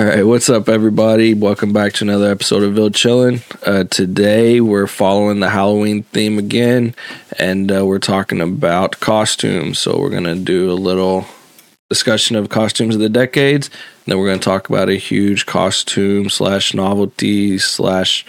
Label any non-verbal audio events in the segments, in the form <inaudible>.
All right, what's up, everybody? Welcome back to another episode of Ville Chillin'. Uh, today, we're following the Halloween theme again, and uh, we're talking about costumes. So, we're going to do a little discussion of costumes of the decades, and then we're going to talk about a huge costume slash novelty slash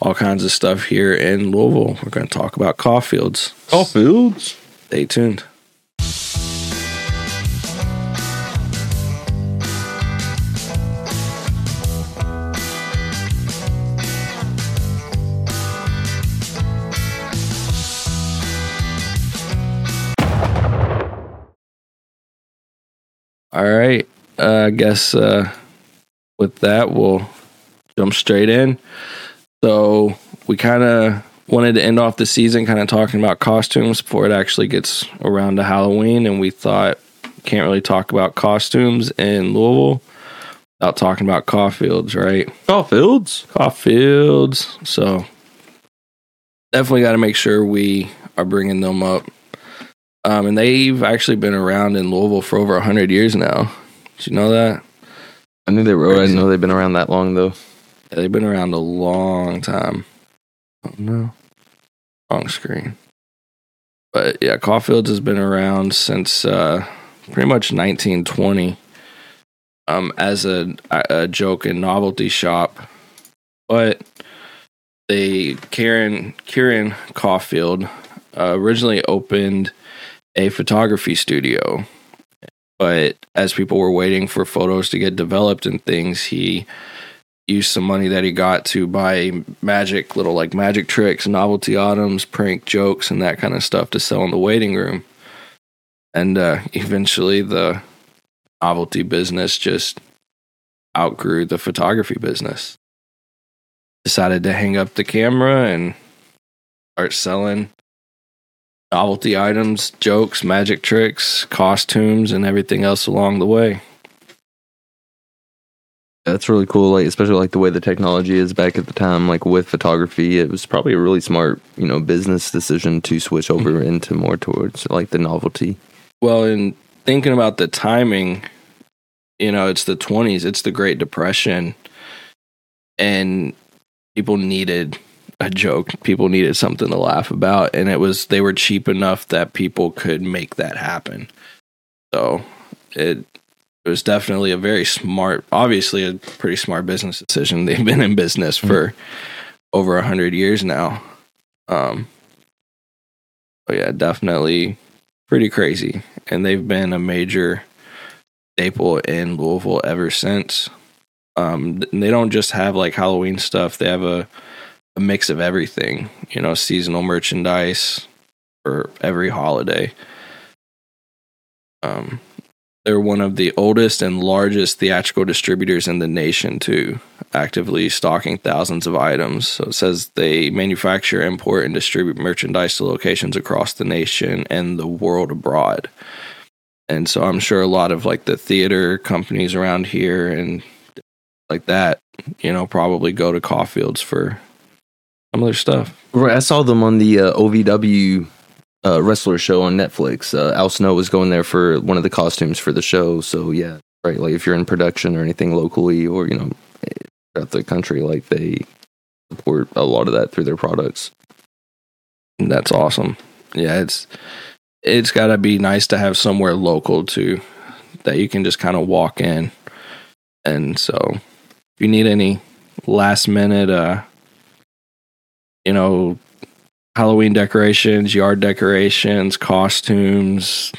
all kinds of stuff here in Louisville. We're going to talk about Caufields. Caufields? Stay tuned. All right. Uh, I guess uh, with that, we'll jump straight in. So we kind of wanted to end off the season kind of talking about costumes before it actually gets around to Halloween. And we thought, can't really talk about costumes in Louisville without talking about Caufields, right? Caufields? Caufields. So definitely got to make sure we are bringing them up. Um, and they've actually been around in Louisville for over 100 years now. Did you know that? I knew they were. I didn't know they've been around that long though. Yeah, they've been around a long time. Oh no, wrong screen. But yeah, Caufields has been around since uh, pretty much 1920 um, as a, a joke and novelty shop. But they Karen Kieran Caufield uh, originally opened a photography studio. But as people were waiting for photos to get developed and things, he used some money that he got to buy magic, little like magic tricks, novelty items, prank jokes, and that kind of stuff to sell in the waiting room. And uh, eventually, the novelty business just outgrew the photography business. Decided to hang up the camera and start selling novelty items, jokes, magic tricks, costumes, and everything else along the way. That's really cool. Like especially like the way the technology is back at the time. Like with photography, it was probably a really smart, you know, business decision to switch over mm-hmm. into more towards like the novelty. Well, in thinking about the timing, you know, it's the twenties, it's the Great Depression, and people needed a joke. People needed something to laugh about, and it was they were cheap enough that people could make that happen. So it it was definitely a very smart, obviously a pretty smart business decision. <laughs> They've been in business for mm-hmm. over a hundred years now. Um, but yeah, definitely pretty crazy, and they've been a major staple in Louisville ever since. Um, they don't just have like Halloween stuff; they have a a mix of everything. You know, seasonal merchandise for every holiday. Um, they're one of the oldest and largest theatrical distributors in the nation, too, actively stocking thousands of items. So it says they manufacture, import, and distribute merchandise to locations across the nation and the world abroad. And so I'm sure a lot of like the theater companies around here and like that, you know, probably go to Caufields for some of their stuff. Right, I saw them on the uh, OVW uh, wrestler show on Netflix. Uh, Al Snow was going there for one of the costumes for the show. So yeah, right. Like if you're in production or anything locally or you know throughout the country, like they support a lot of that through their products. That's awesome. Yeah, it's it's got to be nice to have somewhere local too that you can just kind of walk in. And so, if you need any last minute, uh, you know, Halloween decorations, yard decorations, costumes,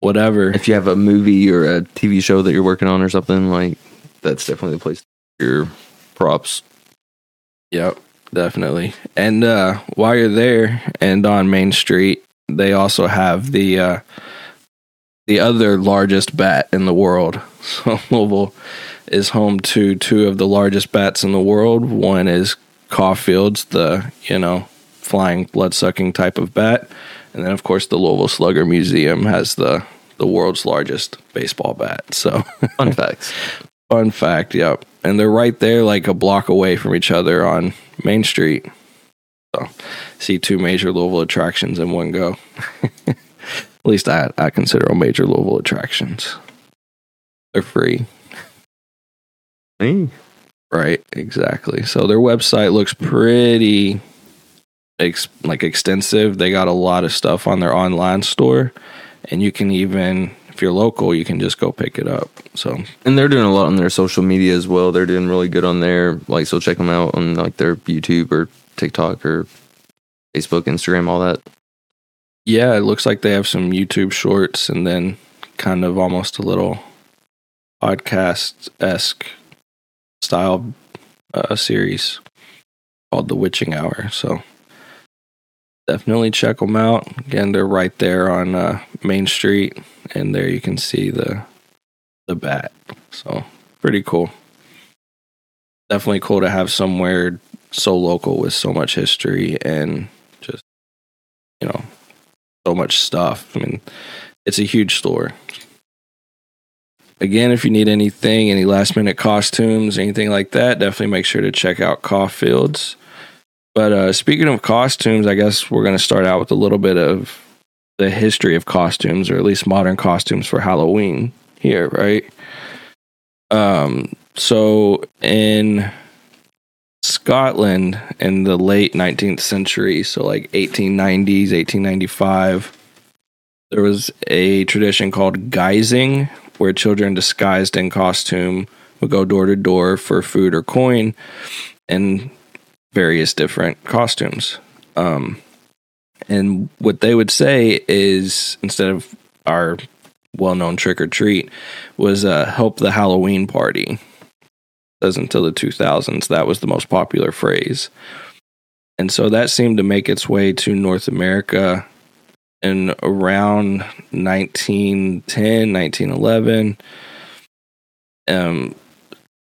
whatever. If you have a movie or a TV show that you're working on or something, like that's definitely the place your props. Yep, definitely. And uh, while you're there and on Main Street, they also have the uh, the other largest bat in the world. <laughs> So Louisville is home to two of the largest bats in the world. One is Caufield's, the you know flying blood sucking type of bat. And then, of course, the Louisville Slugger Museum has the the world's largest baseball bat. So, <laughs> fun facts. fun fact, yep. And they're right there, like a block away from each other on Main Street. So, see two major Louisville attractions in one go. <laughs> At least I, I consider them major Louisville attractions. They're free. Hey. Right, exactly. So their website looks pretty ex- like extensive. They got a lot of stuff on their online store, and you can even if you're local, you can just go pick it up. So And they're doing a lot on their social media as well. They're doing really good on there. Like, so check them out on like their YouTube or TikTok or Facebook, Instagram, all that. yeah, it looks like they have some YouTube shorts, and then kind of almost a little podcast esque style uh, series called The Witching Hour. So definitely check them out. Again, they're right there on uh, Main Street, and there you can see the the bat. So pretty cool. Definitely cool to have somewhere so local with so much history and just you know so much stuff. I mean, it's a huge store. Again, if you need anything, any last minute costumes, anything like that, definitely make sure to check out Caufield's. But uh, speaking of costumes, I guess we're going to start out with a little bit of the history of costumes, or at least modern costumes for Halloween here, right? Um, so in Scotland in the late 19th century, so like 1890s, 1895, there was a tradition called guising, where children disguised in costume would go door to door for food or coin in various different costumes. Um, and what they would say is instead of our well known trick or treat, was uh, help the Halloween party. Says until the 2000s, that was the most popular phrase. And so that seemed to make its way to North America in around 1910, 1911, um,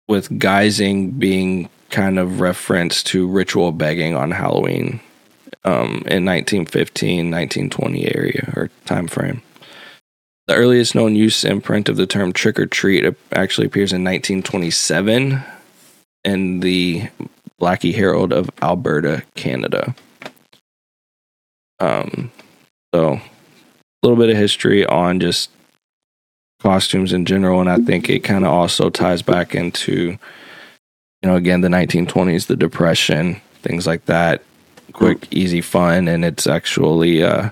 with guising being kind of reference to ritual begging on Halloween um, in 1915, 1920 area or time frame. The earliest known use imprint of the term trick or treat actually appears in 1927 in the Blackie Herald of Alberta, Canada. Um, so, a little bit of history on just costumes in general, and I think it kind of also ties back into, you know, again the 1920s, the Depression, things like that. Quick, easy fun, and it's actually uh,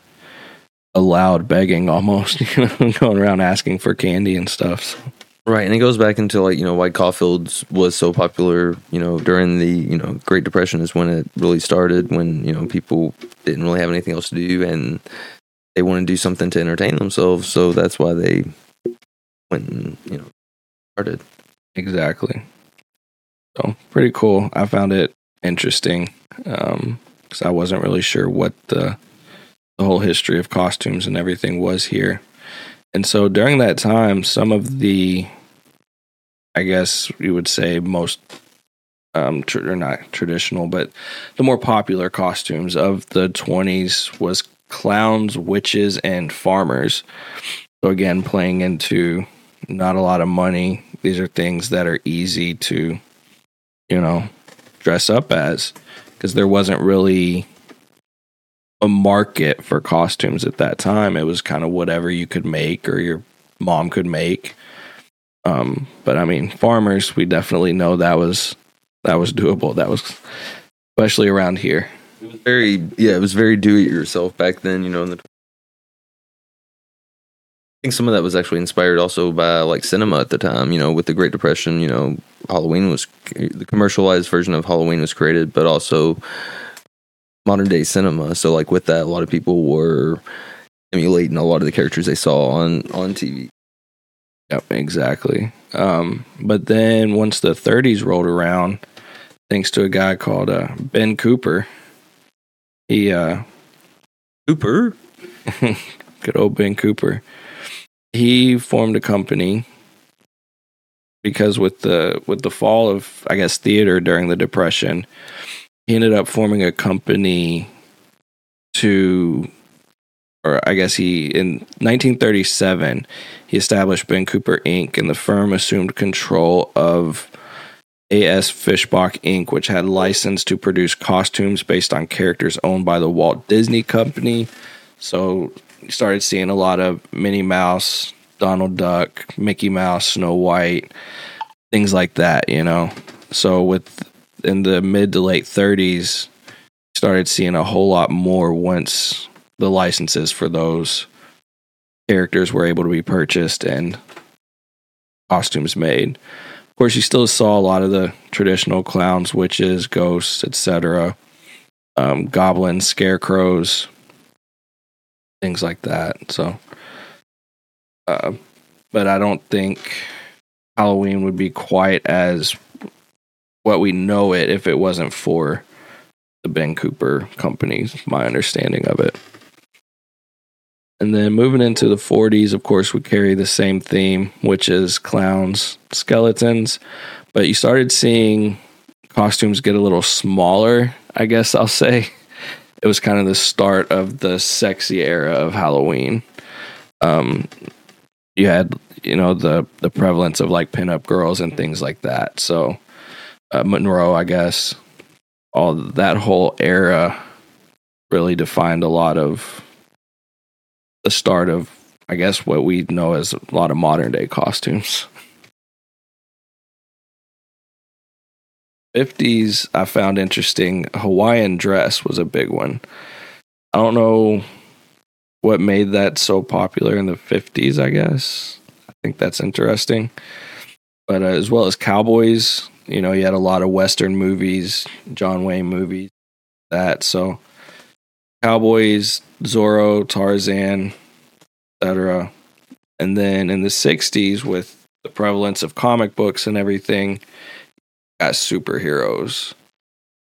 allowed begging almost, <laughs> you know, going around asking for candy and stuff. So, Right, and it goes back into like you know why Caufield's was so popular. You know, during the you know Great Depression is when it really started. When you know people didn't really have anything else to do, and they want to do something to entertain themselves. So that's why they went and you know started. Exactly. So pretty cool. I found it interesting um, because I wasn't really sure what the the whole history of costumes and everything was here. And so during that time, some of the, I guess you would say most, um, tr- or not traditional, but the more popular costumes of the 20s was clowns, witches, and farmers. So again, playing into not a lot of money. These are things that are easy to, you know, dress up as because there wasn't really a market for costumes at that time. It was kind of whatever you could make or your mom could make. Um, but I mean, farmers, we definitely know that was that was doable. That was especially around here. It was very yeah, it was very do it yourself back then. You know, in the I think some of that was actually inspired also by like cinema at the time. You know, with the Great Depression, you know, Halloween was the commercialized version of Halloween was created, but also modern day cinema. So like with that, a lot of people were emulating a lot of the characters they saw on on TV. Yep, exactly. Um, but then once the 30s rolled around, thanks to a guy called uh, Ben Cooper, he uh, Cooper, <laughs> good old Ben Cooper, he formed a company because with the with the fall of I guess theater during the depression, he ended up forming a company to or I guess he in 1937 he established Ben Cooper Inc. and the firm assumed control of AS Fishbach Inc., which had license to produce costumes based on characters owned by the Walt Disney Company. So you started seeing a lot of Minnie Mouse, Donald Duck, Mickey Mouse, Snow White, things like that, you know. So with in the mid to late 30s, started seeing a whole lot more once the licenses for those characters were able to be purchased and costumes made. Of course, you still saw a lot of the traditional clowns, witches, ghosts, etc., um, goblins, scarecrows, things like that. So, uh, but I don't think Halloween would be quite as what we know it if it wasn't for the Ben Cooper company, my understanding of it. And then moving into the 40s, of course, we carry the same theme, which is clowns, skeletons. But you started seeing costumes get a little smaller, I guess I'll say. It was kind of the start of the sexy era of Halloween. Um, you had, you know, the the prevalence of like pinup girls and things like that. So uh, Monroe, I guess, all that whole era really defined a lot of the start of, I guess, what we know as a lot of modern day costumes. 50s, I found interesting. Hawaiian dress was a big one. I don't know what made that so popular in the 50s, I guess. I think that's interesting. But uh, as well as cowboys, you know, you had a lot of Western movies, John Wayne movies, that. So, Cowboys, Zorro, Tarzan, etc. And then in the 60s, with the prevalence of comic books and everything, got superheroes.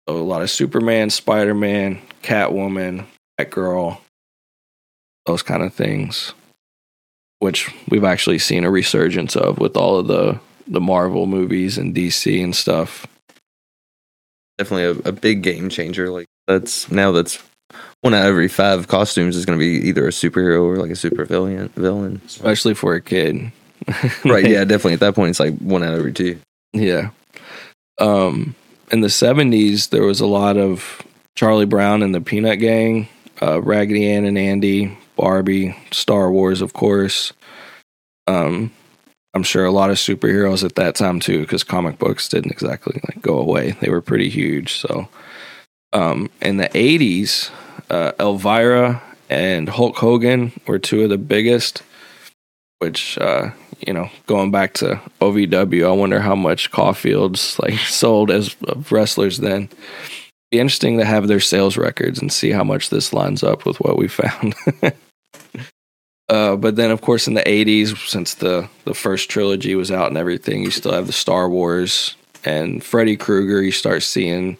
So, a lot of Superman, Spider Man, Catwoman, Batgirl, those kind of things, which we've actually seen a resurgence of with all of the the Marvel movies and DC and stuff. Definitely a, a big game changer. Like that's now that's one out of every five costumes is going to be either a superhero or like a super villain. Villain, especially for a kid. <laughs> right? Yeah, definitely. At that point, it's like one out of every two. Yeah. Um, in the seventies, there was a lot of Charlie Brown and the Peanut Gang, uh, Raggedy Ann and Andy, Barbie, Star Wars, of course. Um, I'm sure a lot of superheroes at that time too, because comic books didn't exactly like go away. They were pretty huge. So, um, in the '80s, uh, Elvira and Hulk Hogan were two of the biggest. Which, uh, you know, going back to OVW, I wonder how much Caufield's like <laughs> sold as wrestlers then. Be interesting to have their sales records and see how much this lines up with what we found. <laughs> Uh, but then, of course, in the '80s, since the the first trilogy was out and everything, you still have the Star Wars and Freddy Krueger. You start seeing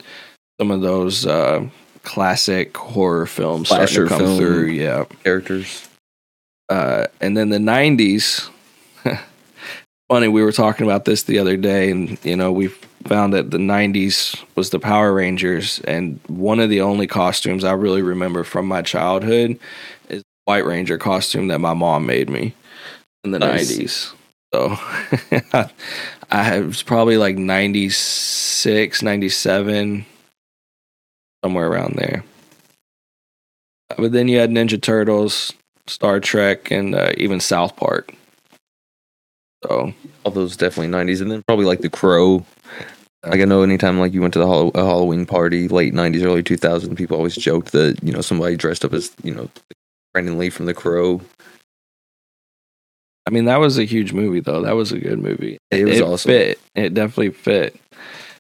some of those uh, classic horror films Slasher starting to come through. Yeah, Characters. uh, and then the '90s. <laughs> funny, we were talking about this the other day, and you know we found that the '90s was the Power Rangers, and one of the only costumes I really remember from my childhood is White Ranger costume that my mom made me in the Nice. '90s. So <laughs> I was probably like 96, 97, somewhere around there. But then you had Ninja Turtles, Star Trek, and uh, even South Park. So All those definitely '90s, and then probably like the Crow. Like I know, anytime like you went to the Hall- a Halloween party, late '90s, early 2000s, people always joked that you know somebody dressed up as you know Brandon Lee from the Crow. I mean, that was a huge movie, though. That was a good movie. It was awesome. Fit. It definitely fit.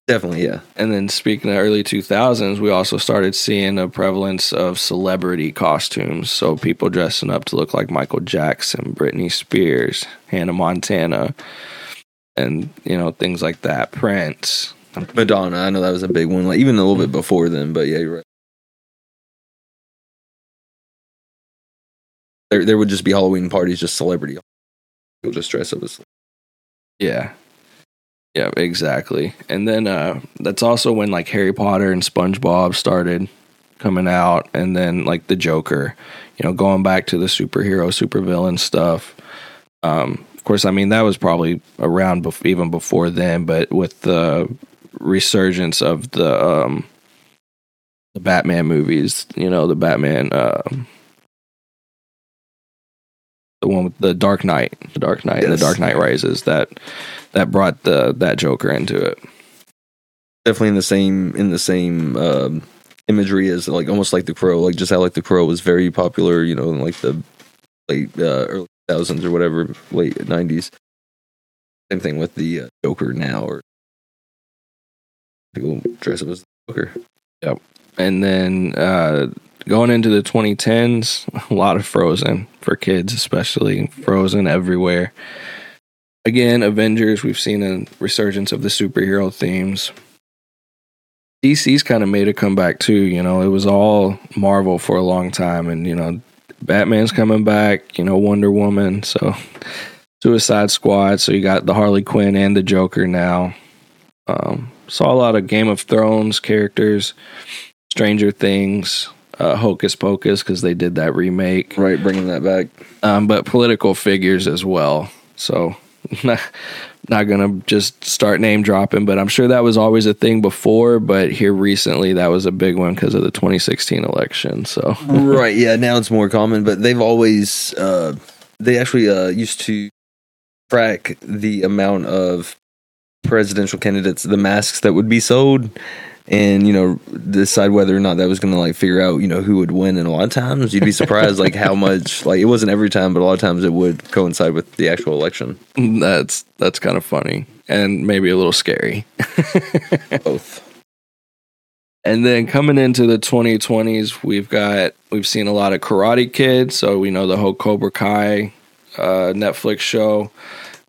Definitely, yeah. And then speaking of early 2000s, we also started seeing a prevalence of celebrity costumes. So people dressing up to look like Michael Jackson, Britney Spears, Hannah Montana, and, you know, things like that. Prince. Madonna, I know that was a big one. Like even a little bit before then, but yeah, you're right. There, there would just be Halloween parties, just celebrity. People just dress up as. Yeah. Yeah, exactly. And then uh that's also when like Harry Potter and SpongeBob started coming out and then like the Joker, you know, going back to the superhero, supervillain stuff. Um of course, I mean that was probably around bef- even before then, but with the resurgence of the um the Batman movies, you know, the Batman um the one with the Dark Knight, the Dark Knight, and the Dark Knight Rises that that brought the that Joker into it. definitely in the same in the same um, imagery as like almost like the crow like just how like the crow was very popular you know in like the late uh, early thousands or whatever late 90s same thing with the uh, joker now or people dress up as the joker Yep. And then uh, going into the 2010s, a lot of Frozen for kids, especially Frozen everywhere. Again, Avengers, we've seen a resurgence of the superhero themes. DC's kind of made a comeback too. You know, it was all Marvel for a long time, and you know, Batman's coming back. You know, Wonder Woman. So, <laughs> Suicide Squad. So you got the Harley Quinn and the Joker now. Um, saw a lot of Game of Thrones characters, Stranger Things, uh, Hocus Pocus because they did that remake. right bringing that back Um, but political figures as well. So. <laughs> Not, gonna just start name dropping, but I'm sure that was always a thing before. But here recently, that was a big one because of the 2016 election. So <laughs> right yeah now it's more common but they've always uh they actually uh used to track the amount of presidential candidates the masks that would be sold and you know decide whether or not that was going to like figure out you know who would win and a lot of times you'd be surprised like how much like it wasn't every time but a lot of times it would coincide with the actual election that's that's kind of funny and maybe a little scary. <laughs> both And then coming into the 2020s, we've got we've seen a lot of Karate Kid, so we know the whole Cobra Kai uh, Netflix show.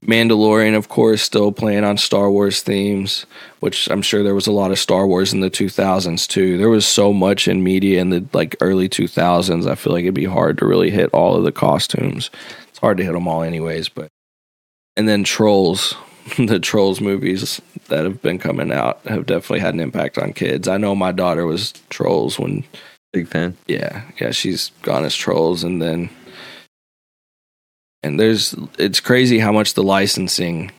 Mandalorian, of course, still playing on Star Wars themes, which I'm sure there was a lot of Star Wars in the 2000s too. There was so much in media in the like early 2000s. I feel like it'd be hard to really hit all of the costumes. It's hard to hit them all, anyways. But and then Trolls, <laughs> the Trolls movies that have been coming out have definitely had an impact on kids. I know my daughter was Trolls when big fan yeah, yeah, she's gone as trolls, and then and there's it's crazy how much the licensing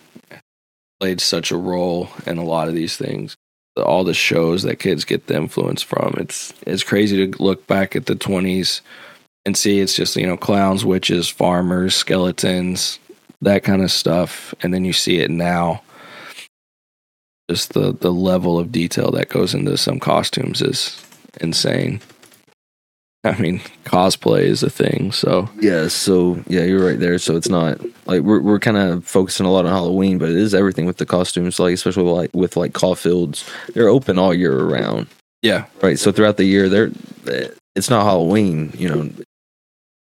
played such a role in a lot of these things. All the shows that kids get the influence from. It's it's crazy to look back at the twenties and see it's just you know clowns, witches, farmers, skeletons, that kind of stuff, and then you see it now. Just the the level of detail that goes into some costumes is insane. I mean, cosplay is a thing, so Yeah, so yeah, you're right there. So it's not like we're we're kind of focusing a lot on Halloween, but it is everything with the costumes, like especially like with like Caufields. They're open all year around, yeah, right? So throughout the year, they're it's not Halloween, you know.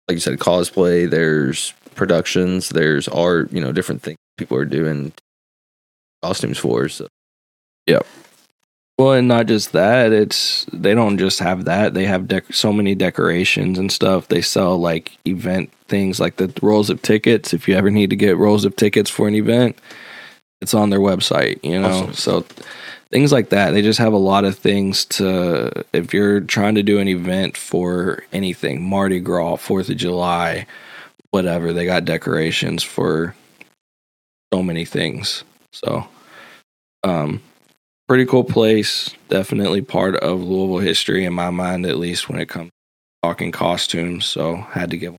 Like you said, cosplay. There's productions. There's art. You know, different things people are doing costumes for. So Well, and not just that, it's they don't just have that. They have dec- so many decorations and stuff. They sell like event things like the rolls of tickets. If you ever need to get rolls of tickets for an event, it's on their website, you know. Awesome. So things like that. They just have a lot of things to if you're trying to do an event for anything, Mardi Gras, 4th of July, whatever. They got decorations for so many things. So um pretty cool place. Definitely part of Louisville history in my mind, at least when it comes to talking costumes. So had to give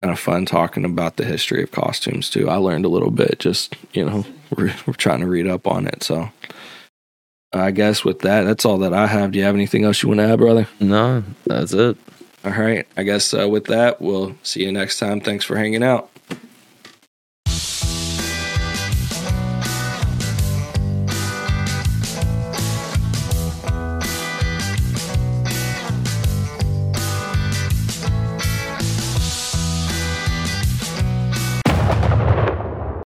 kind of fun talking about the history of costumes too. I learned a little bit, just you know, <laughs> we're, we're trying to read up on it. So I guess with that, that's all that I have. Do you have anything else you want to add, brother? no, that's it. All right. I guess uh, with that, we'll see you next time. Thanks for hanging out.